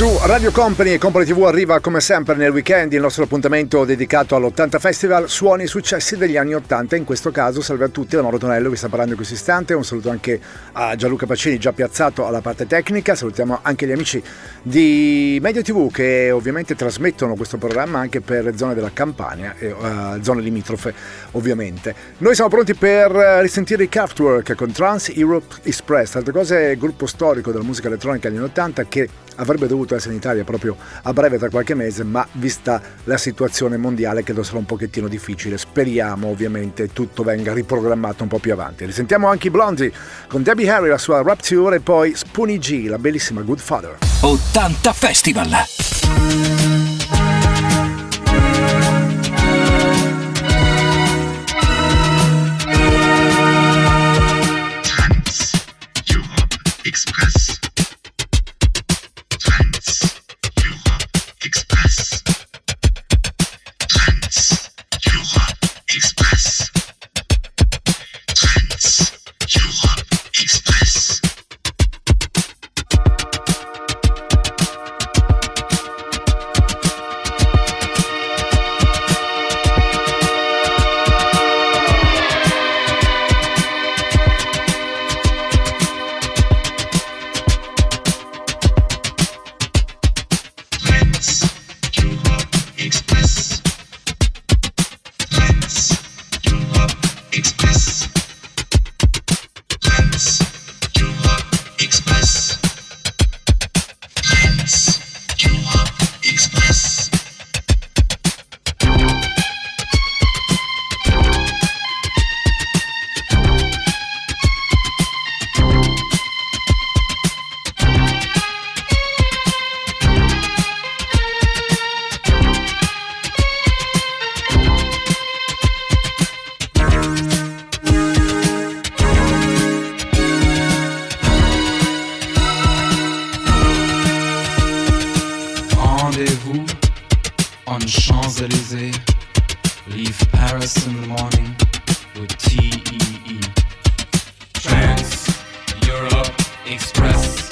Su Radio Company e Company TV arriva come sempre nel weekend il nostro appuntamento dedicato all'80 Festival Suoni e successi degli anni 80. In questo caso salve a tutti da Mauro Tonello che sta parlando in questo istante. Un saluto anche a Gianluca Pacini già piazzato alla parte tecnica. Salutiamo anche gli amici di Media TV che ovviamente trasmettono questo programma anche per le zone della Campania e uh, zone limitrofe ovviamente. Noi siamo pronti per risentire i Kraftwerk con Trans Europe Express. Altre cose, gruppo storico della musica elettronica degli anni 80 che avrebbe dovuto essere in Italia proprio a breve tra qualche mese, ma vista la situazione mondiale credo sarà un pochettino difficile. Speriamo ovviamente tutto venga riprogrammato un po' più avanti. Risentiamo anche i Blondie con Debbie Harry la sua Rapture e poi Spoonie G, la bellissima Good Father. 80 Festival! Paris in the morning with TEE. Trans Europe Express.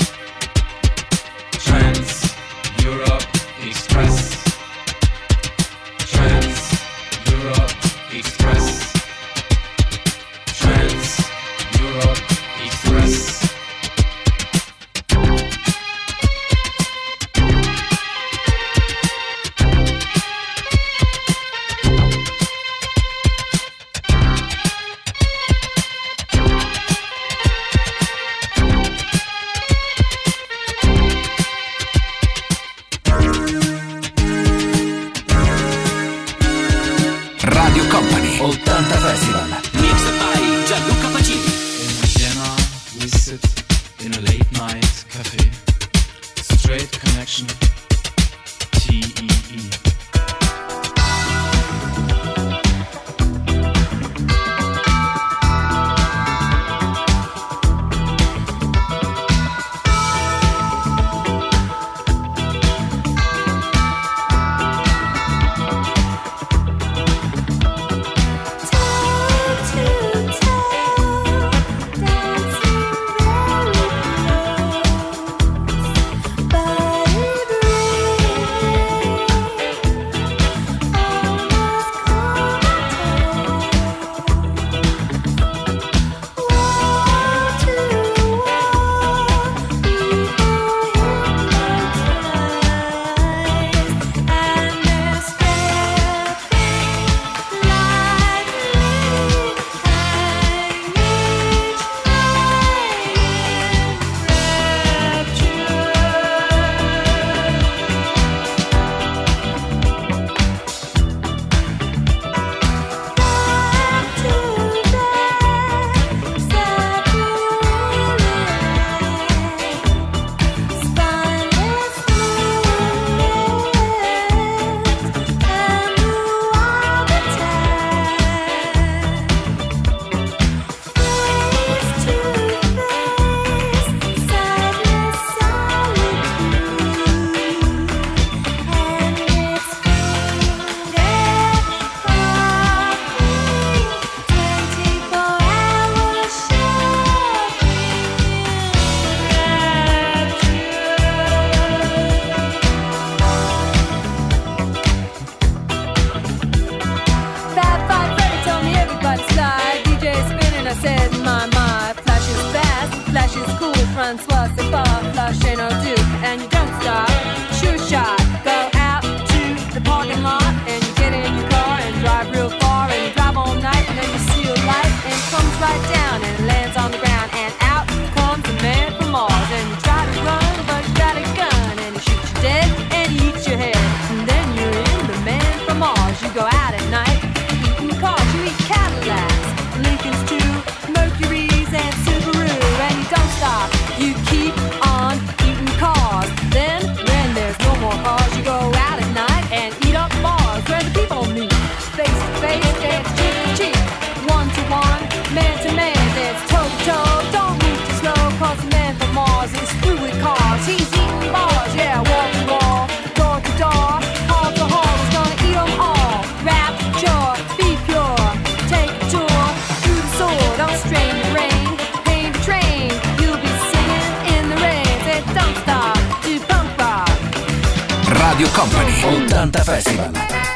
Radio Company 80 Festival.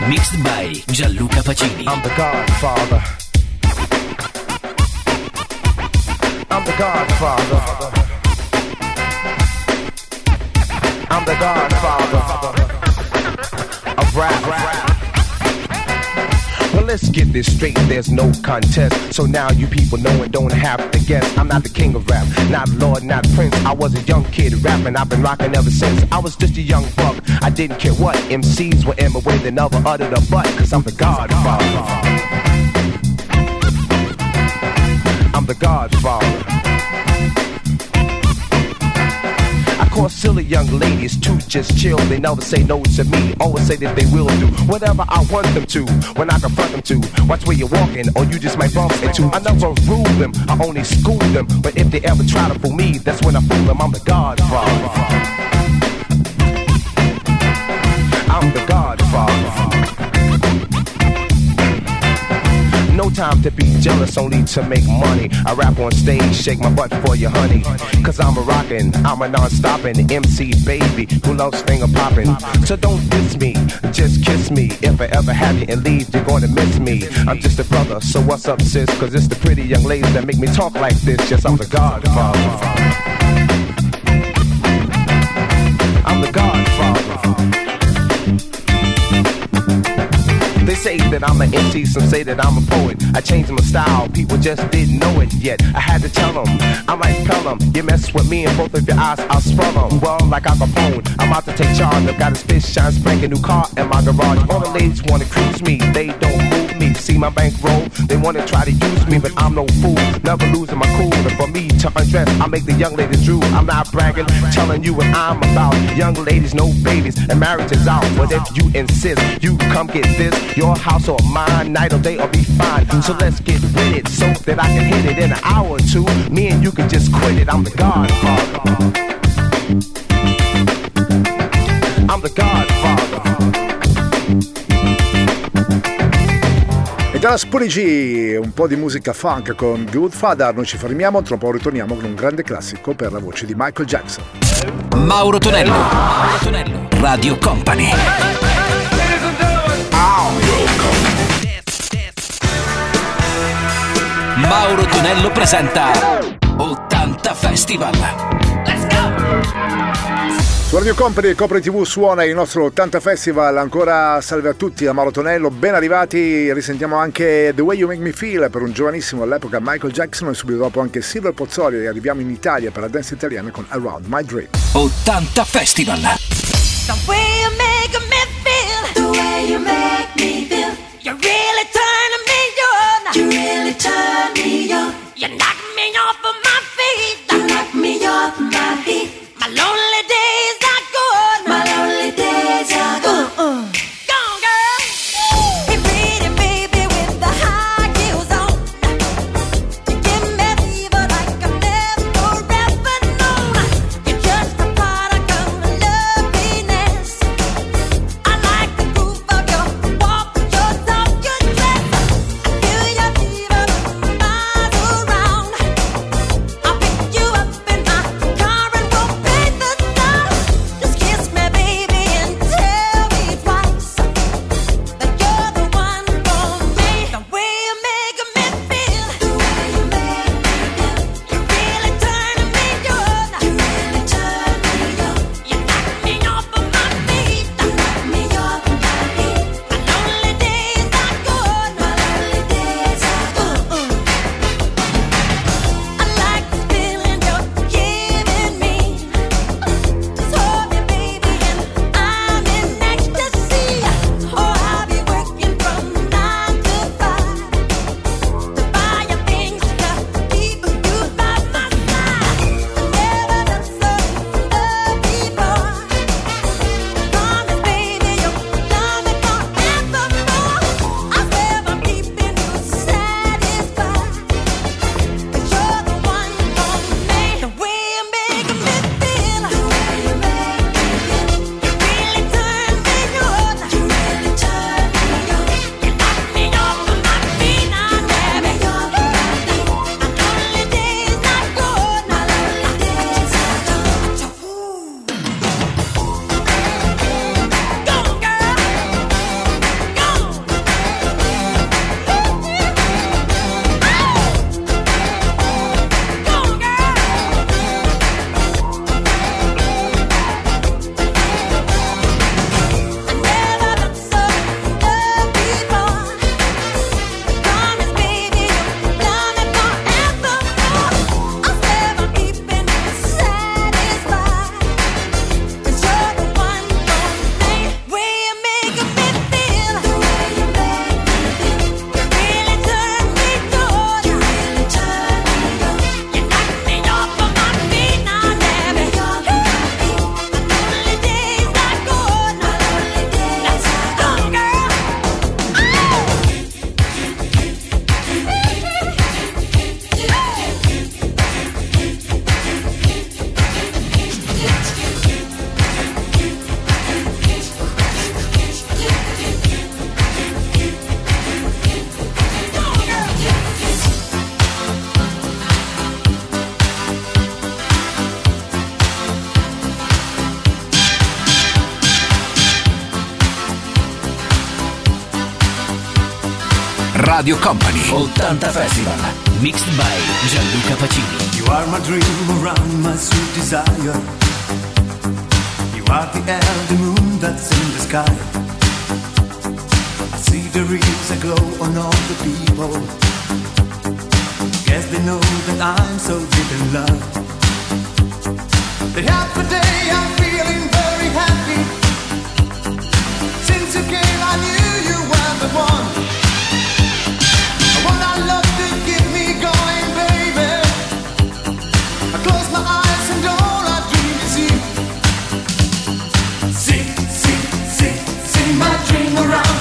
Mixed by Gianluca Pacini. I'm the Godfather. I'm the Godfather. I'm the Godfather of rap. Let's get this straight, there's no contest. So now you people know and don't have to guess. I'm not the king of rap, not Lord, not Prince. I was a young kid rapping, I've been rocking ever since. I was just a young buck, I didn't care what. MCs were in my way, they never uttered a butt, cause I'm the Godfather. I'm the Godfather. Call silly young ladies too just chill. They never say no to me. Always say that they will do whatever I want them to. When I confront them to, watch where you're walking, or you just might bump into. I never rule them, I only school them. But if they ever try to fool me, that's when I fool them. I'm the Godfather. I'm the Godfather. No time to be jealous, only to make money. I rap on stage, shake my butt for you, honey. Cause I'm a rockin', I'm a non-stoppin' MC baby who loves finger poppin'. So don't diss me, just kiss me. If I ever have you and leave, you're gonna miss me. I'm just a brother, so what's up, sis? Cause it's the pretty young ladies that make me talk like this. Yes, I'm the godfather. I'm the godfather. They say that I'm an MC, some say that I'm a poet. I changed my style, people just didn't know it yet. I had to tell them, I'm like Pelham. You mess with me and both of your eyes, I'll spell them. Well, like Al Capone, I'm out to take charge. I've got a fish shine, spanking new car in my garage. All the ladies wanna cruise me, they don't move. See my bankroll, they wanna try to use me, but I'm no fool. Never losing my cool. And for me to undress, I make the young ladies drool. I'm not bragging, telling you what I'm about. Young ladies, no babies, and marriage is out. But if you insist, you come get this. Your house or mine, night or day or be fine. So let's get with it so that I can hit it in an hour or two. Me and you can just quit it. I'm the Godfather. I'm the Godfather. Spoonie G un po' di musica funk con Good Father, noi ci fermiamo, tra un po' ritorniamo con un grande classico per la voce di Michael Jackson. Mauro Tonello, Mauro Tonello, Radio Company. Mauro Tonello presenta 80 Festival. Su Radio Company, Copri TV suona il nostro 80 Festival, ancora salve a tutti da Mauro Tonello, ben arrivati, risentiamo anche The Way You Make Me Feel per un giovanissimo all'epoca Michael Jackson e subito dopo anche Silver Pozzoli e arriviamo in Italia per la dance italiana con Around My Dream. 80 Festival. The way you make me feel, the way you make me feel, you really turn me on. You really turn me on. You knock me off of my feet. You knock me off my feet. My lonely Radio Company. 80 Festival. Mixed by Gianluca Pacini. You are my dream around my sweet desire. You are the air, the moon that's in the sky. I see there is a glow on all the people. Guess they know that I'm so deep in love. The happy day, I'm feeling very happy. Since you came, I knew you were the one. I want love to keep me going, baby. I close my eyes and all I dream is you. See, see, see, see my dream around.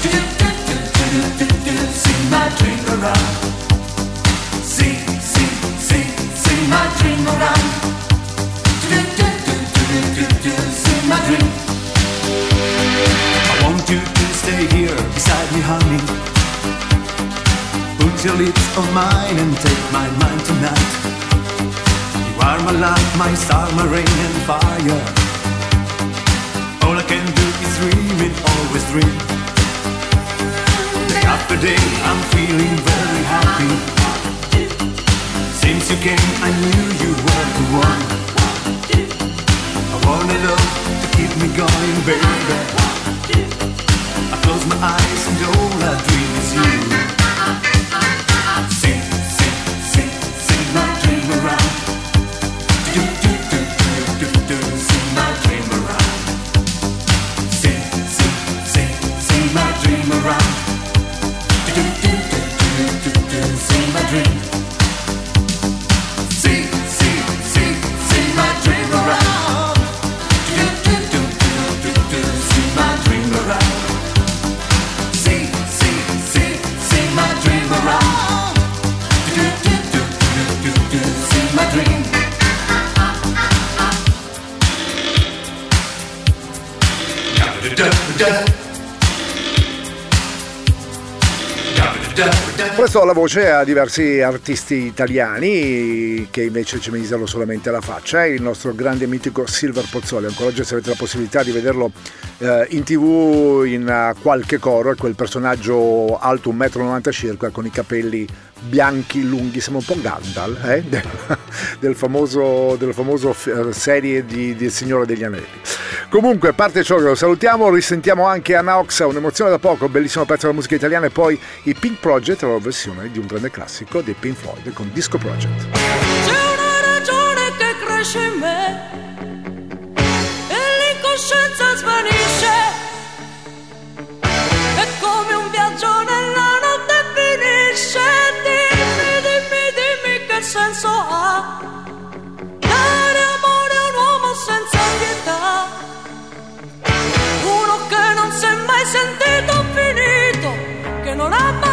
Do, do, do, do, do, do, see my dream around. See, see, see, see my dream around. Do, do, do, do, do, do, do, my dream. I want you to stay here beside me, honey. Put your lips on mine and take my mind tonight. You are my light, my star, my rain and fire. All I can do is dream and always dream. Day after day, I'm feeling very happy. Since you came, I knew you were the one. I wanna love to keep me going, baby. I close my eyes and all la voce a diversi artisti italiani che invece ci misero solamente la faccia. Il nostro grande mitico Silver Pozzoli. Ancora oggi se avete la possibilità di vederlo eh, in tv in eh, qualche coro, è quel personaggio alto 1,90 m circa con i capelli bianchi lunghi, sembra un po' Gandalf eh? del, del famoso, del famoso eh, serie di, di Signore degli Anelli. Comunque, a parte ciò che lo salutiamo, risentiamo anche Anna Oxa, un'emozione da poco, bellissimo pezzo della musica italiana e poi i Pink Project, la loro versione di un grande classico dei Pink Floyd con Disco Project. C'è una ragione che cresce in me e l'incoscienza svanisce. sentí tan finito que no la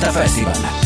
Company 80 Festival.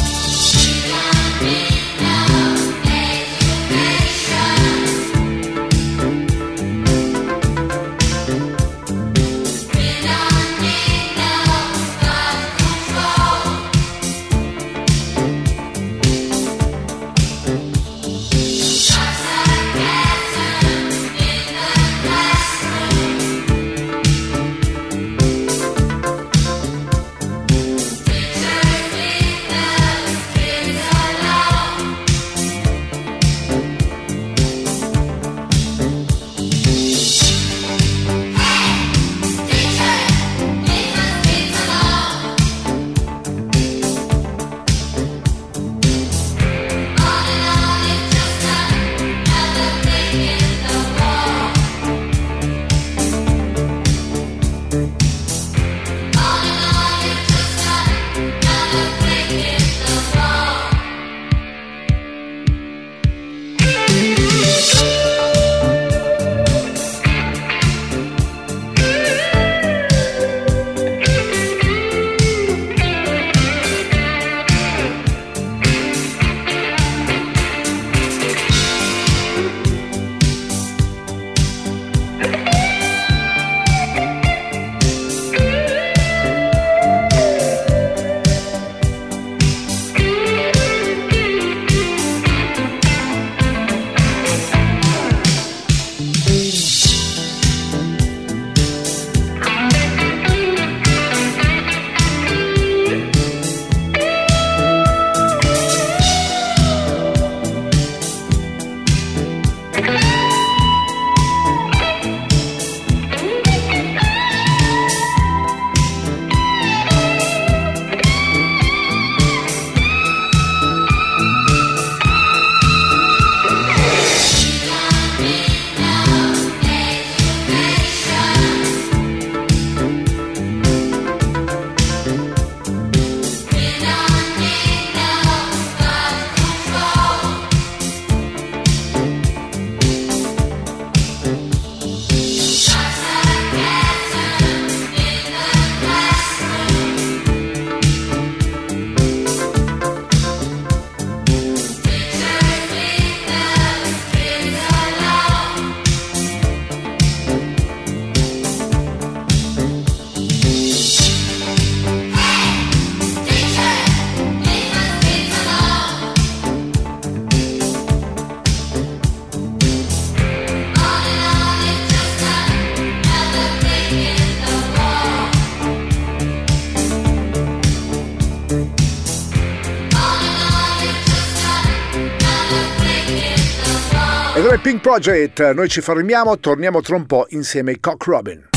Ed il Pink Project, noi ci fermiamo, torniamo tra un po' insieme ai Cock Robin.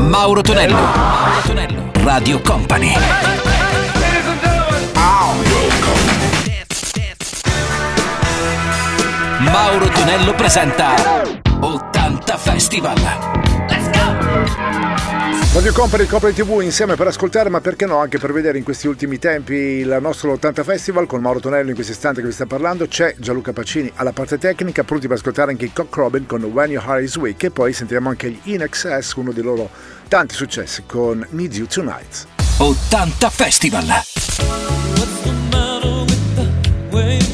Mauro Tonello. Mauro Tonello. Radio Company. Mauro Tonello presenta 80 Festival. Radio Company Copre TV insieme per ascoltare, ma perché no, anche per vedere in questi ultimi tempi il nostro 80 Festival con Mauro Tonello in questo istante che vi sta parlando. C'è Gianluca Pacini alla parte tecnica, pronti per ascoltare anche i Cock Robin con When Your Heart Is Weak e poi sentiremo anche gli In Excess, uno dei loro tanti successi con Need You Tonight. 80 Festival. What's the matter with the way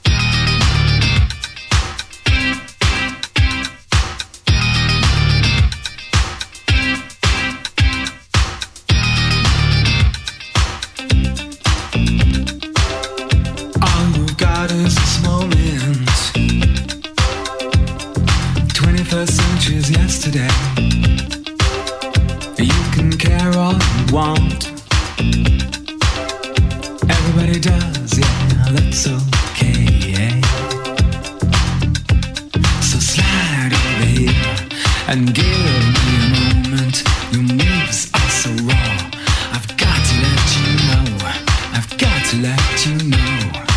Let you know.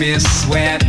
Me sweat.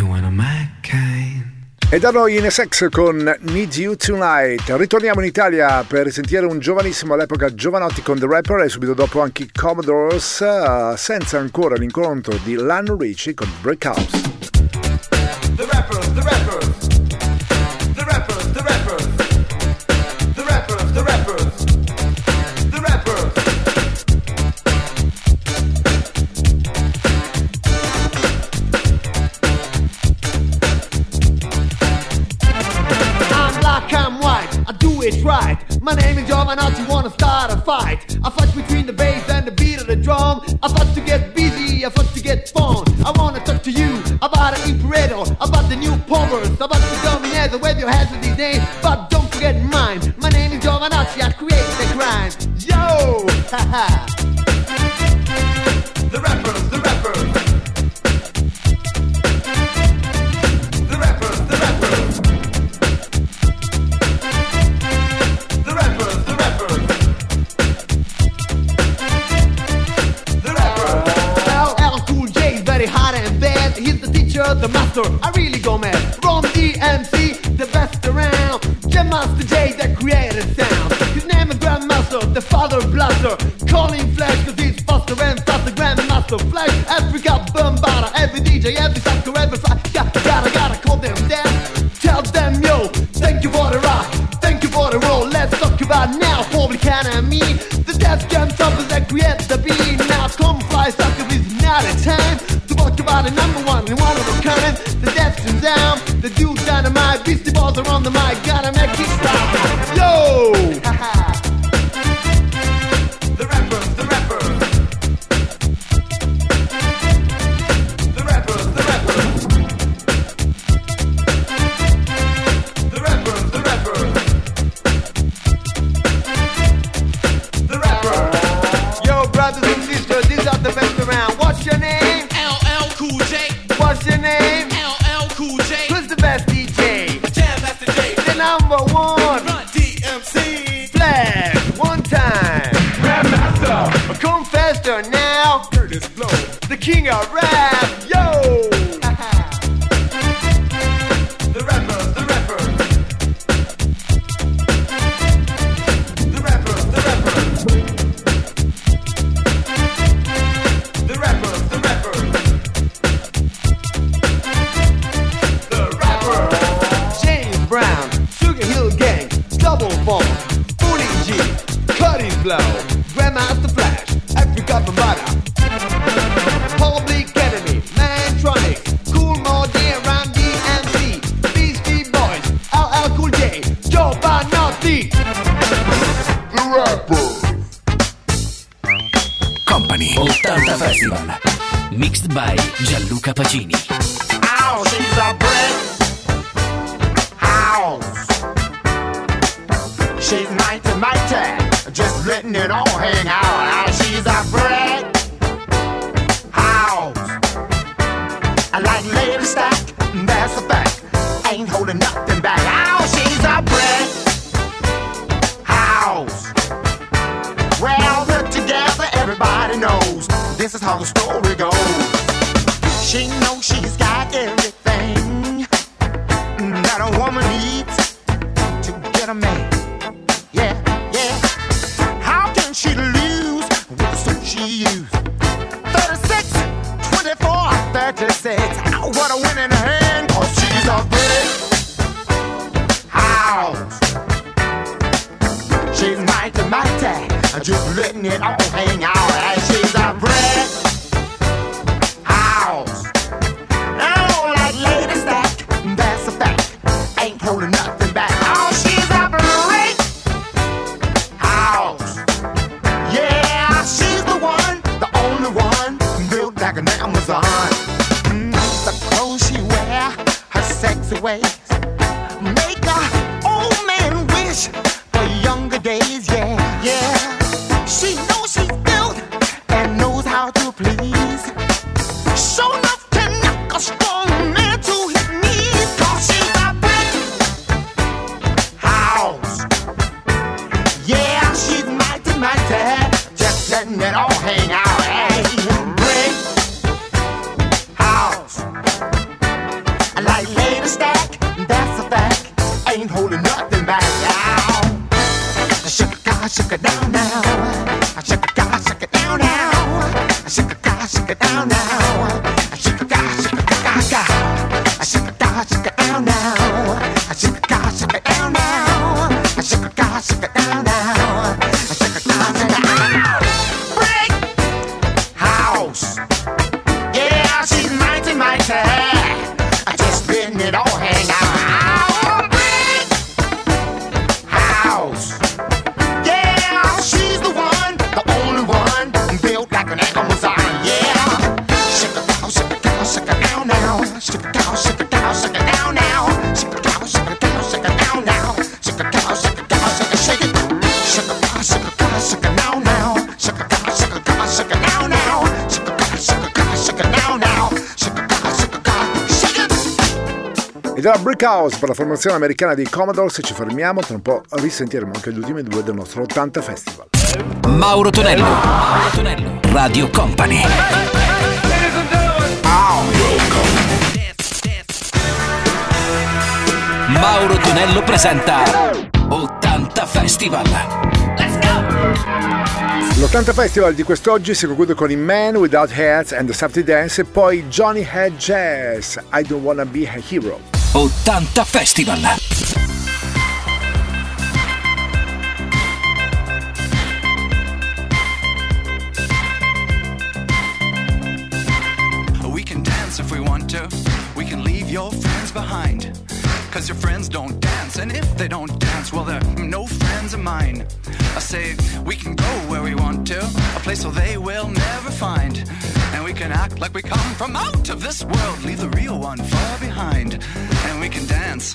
One of my kind. E da noi in Essex con Need You Tonight. Ritorniamo in Italia per risentire un giovanissimo all'epoca Giovanotti con The Rapper e subito dopo anche i Commodores, eh, senza ancora l'incontro di Lionel Richie con Break fight. I fight between the bass and the beat of the drum. I fight to get busy, I fight to get fun. I wanna talk to you about an imperator, about the new pommers, about the dominator, wave your hands with these names, but don't forget mine. My name is Jovanotti, I create the crime. Yo! Haha! Master the J that created sound. His name is Grandmaster, the father blaster. Calling flash cause he's faster and faster. Grandmaster Flash, Afrika, Bambaataa, every DJ, every sucker, every fly. Gotta, gotta, gotta call them down. Tell them, yo, thank you for the rock. Thank you for the roll. Let's talk about now, public enemy. The Def Jam suffers that create the beat. Now come fly, sucker, it's not a time. To talk about the number one and one of a kind. The death's in down, the dude mother on the mic, gotta make it stop. you. 36, 24, 36. win what a winning hand, cause she's a pretty house. She's mighty, mighty. Just letting it all hang out. Chaos per la formazione americana di Se Ci fermiamo, tra un po' risentiremo anche gli ultimi due del nostro 80 Festival. Mauro Tonello, Mauro Tonello, Radio Company. Mauro Tonello presenta 80 Festival. Let's go! L'80 Festival di quest'oggi si conclude con i Man Without Hats and the Safety Dance e poi Johnny Head Jazz, I Don't Wanna Be a Hero. 80 Festival. We can dance if we want to. We can leave your friends behind. Cause your friends don't dance. And if they don't dance, well, they're no friends of mine. I say, we can go where we want to, a place where they will never find. And we can act like we come from out of this world, leave the real one far behind. And we can dance.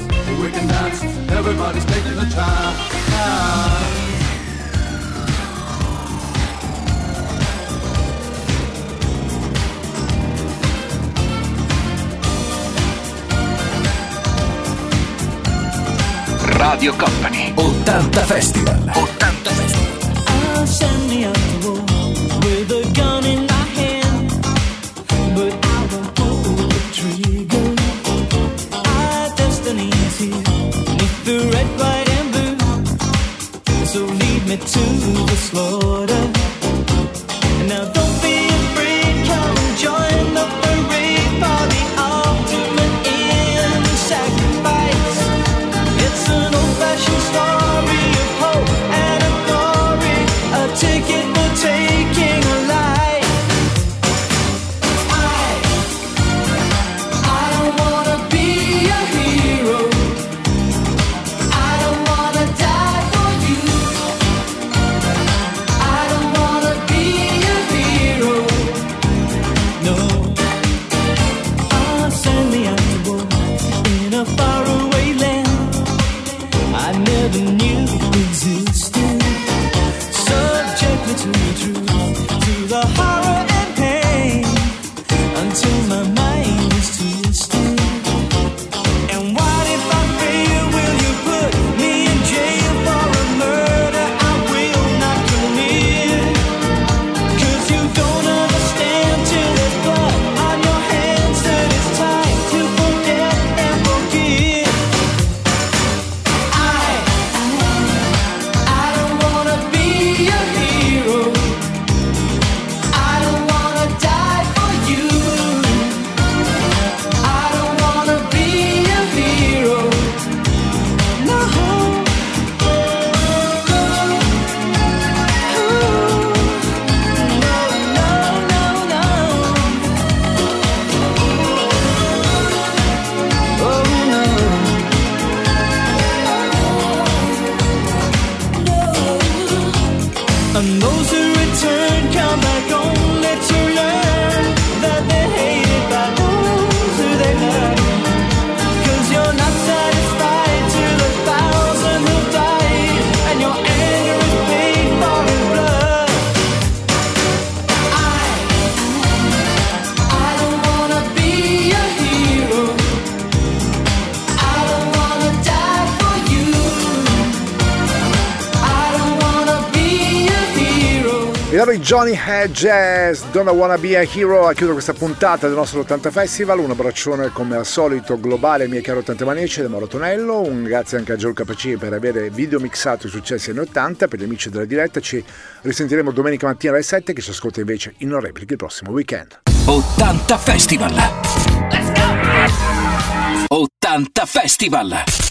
we can dance, everybody's taking a chance. Radio Company. 80 Festival. 80 Festival the Johnny Jazz, Don't Wanna Be a Hero, a chiudere questa puntata del nostro 80 Festival. Un abbraccione come al solito globale miei cari 80 manici da Mauro Tonello. Un grazie anche a Giorgio Capacini per aver video mixato i successi anni 80. Per gli amici della diretta ci risentiremo domenica mattina alle 7 che ci ascolta invece in replica il prossimo weekend. 80 Festival 80 Festival